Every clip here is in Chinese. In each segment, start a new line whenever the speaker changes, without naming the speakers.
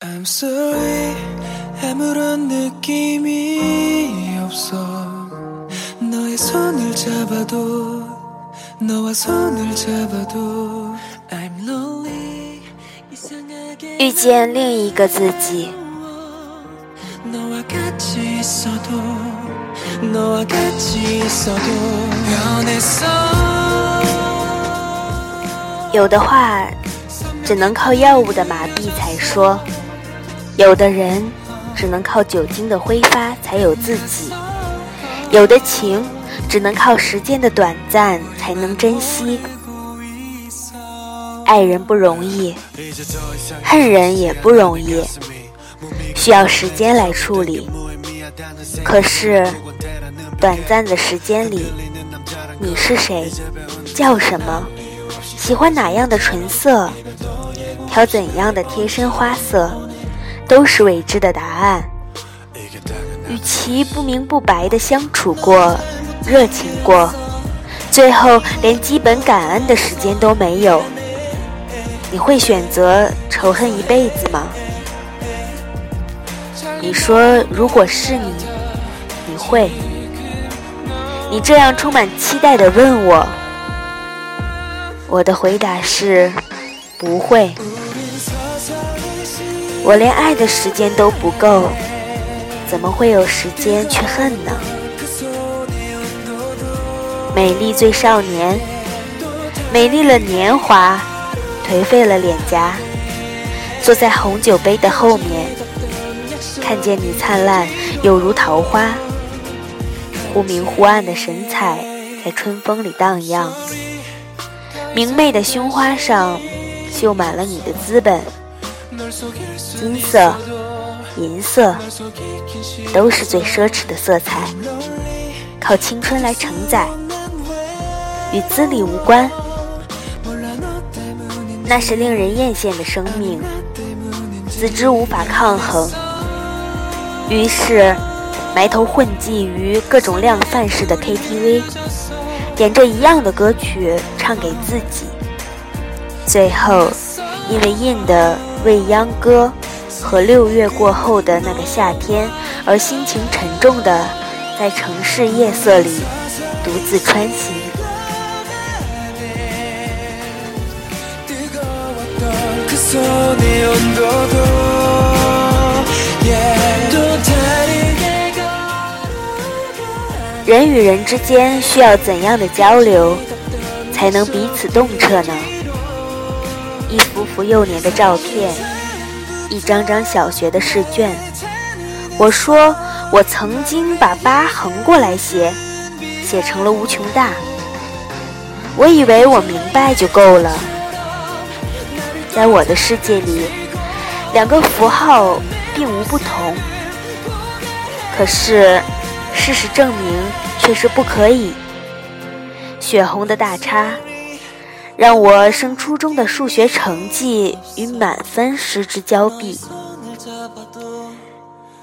I'm sorry 아무런 느낌이 없어 너의 손을 잡아도 너와 손을 잡아도 I'm lonely 이상하게
遇见另一个自己。
너와 같이 있어도 너와 같이 있어도 변했어
有的话只能靠药物的麻痹才说， 有的人只能靠酒精的挥发才有自己，有的情只能靠时间的短暂才能珍惜。爱人不容易，恨人也不容易，需要时间来处理。可是，短暂的时间里，你是谁？叫什么？喜欢哪样的唇色？挑怎样的贴身花色？都是未知的答案。与其不明不白的相处过，热情过，最后连基本感恩的时间都没有，你会选择仇恨一辈子吗？你说，如果是你，你会？你这样充满期待的问我，我的回答是不会。我连爱的时间都不够，怎么会有时间去恨呢？美丽最少年，美丽了年华，颓废了脸颊。坐在红酒杯的后面，看见你灿烂，犹如桃花，忽明忽暗的神采在春风里荡漾。明媚的胸花上绣满了你的资本，金色、银色，都是最奢侈的色彩，靠青春来承载，与资历无关。那是令人艳羡的生命，自知无法抗衡，于是埋头混迹于各种量贩式的 KTV，点着一样的歌曲唱给自己，最后因为印的《为秧歌和六月过后的那个夏天而心情沉重的在城市夜色里独自穿行人与人之间需要怎样的交流才能彼此洞彻呢？一幅幅幼年的照片，一张张小学的试卷。我说，我曾经把八横过来写，写成了无穷大。我以为我明白就够了。在我的世界里，两个符号并无不同。可是，事实证明却是不可以。血红的大叉，让我升初中的数学成绩与满分失之交臂。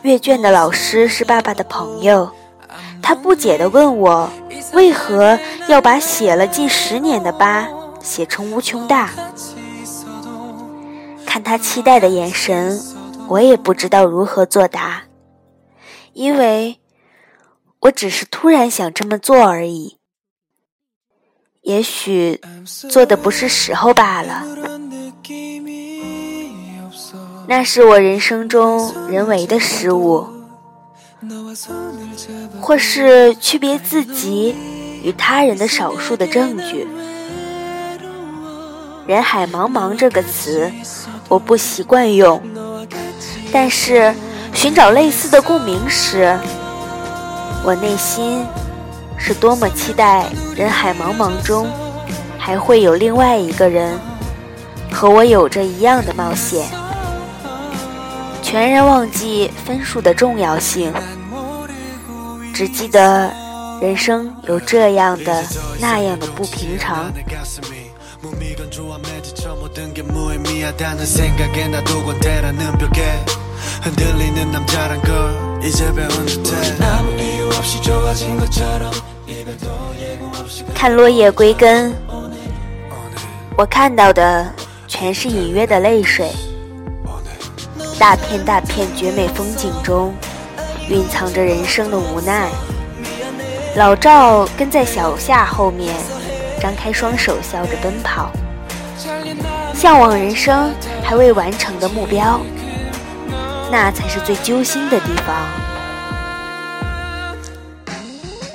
阅卷的老师是爸爸的朋友，他不解地问我，为何要把写了近十年的八写成无穷大？看他期待的眼神，我也不知道如何作答，因为我只是突然想这么做而已。也许做的不是时候罢了。那是我人生中人为的失误或是区别自己与他人的少数的证据。人海茫茫这个词我不习惯用。但是寻找类似的共鸣时我内心是多么期待人海茫茫中还会有另外一个人和我有着一样的冒险。全然忘记分数的重要性，只记得人生有这样的那样的不平常。看落叶归根，我看到的全是隐约的泪水。大片大片绝美风景中，蕴藏着人生的无奈。老赵跟在小夏后面，张开双手笑着奔跑，向往人生还未完成的目标，那才是最揪心的地方。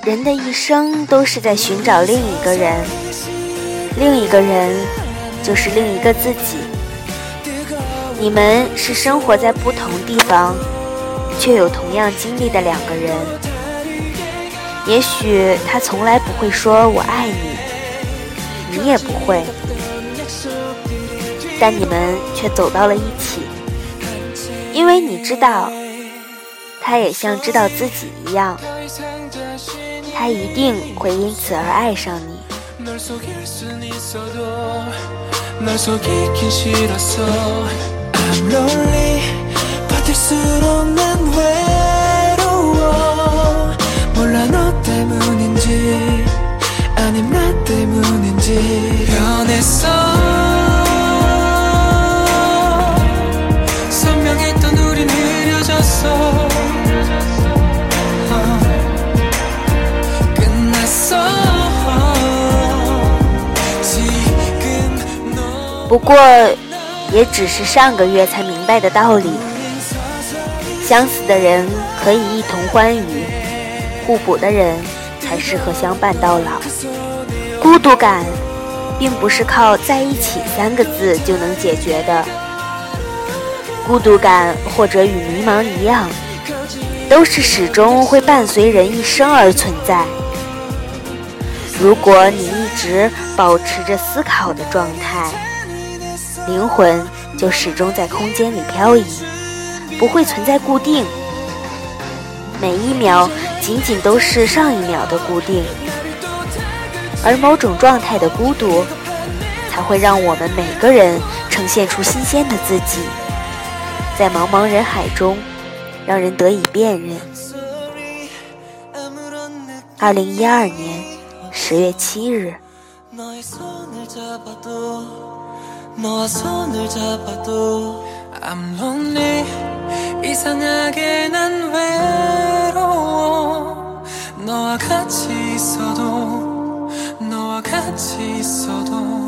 人的一生都是在寻找另一个人，另一个人就是另一个自己。你们是生活在不同地方，却有同样经历的两个人。也许他从来不会说我爱你，你也不会，但你们却走到了一起，因为你知道，他也像知道自己一样，他一定会因此而爱上你。不过。也只是上个月才明白的道理。相似的人可以一同欢愉，互补的人才适合相伴到老。孤独感，并不是靠在一起三个字就能解决的。孤独感或者与迷茫一样，都是始终会伴随人一生而存在。如果你一直保持着思考的状态。灵魂就始终在空间里漂移，不会存在固定。每一秒仅仅都是上一秒的固定，而某种状态的孤独，才会让我们每个人呈现出新鲜的自己，在茫茫人海中，让人得以辨认。二零一二年十月七日。 너와 손을 잡아도 I'm lonely. 이상하게 난 외로워. 너와 같이 있어도 너와 같이 있어도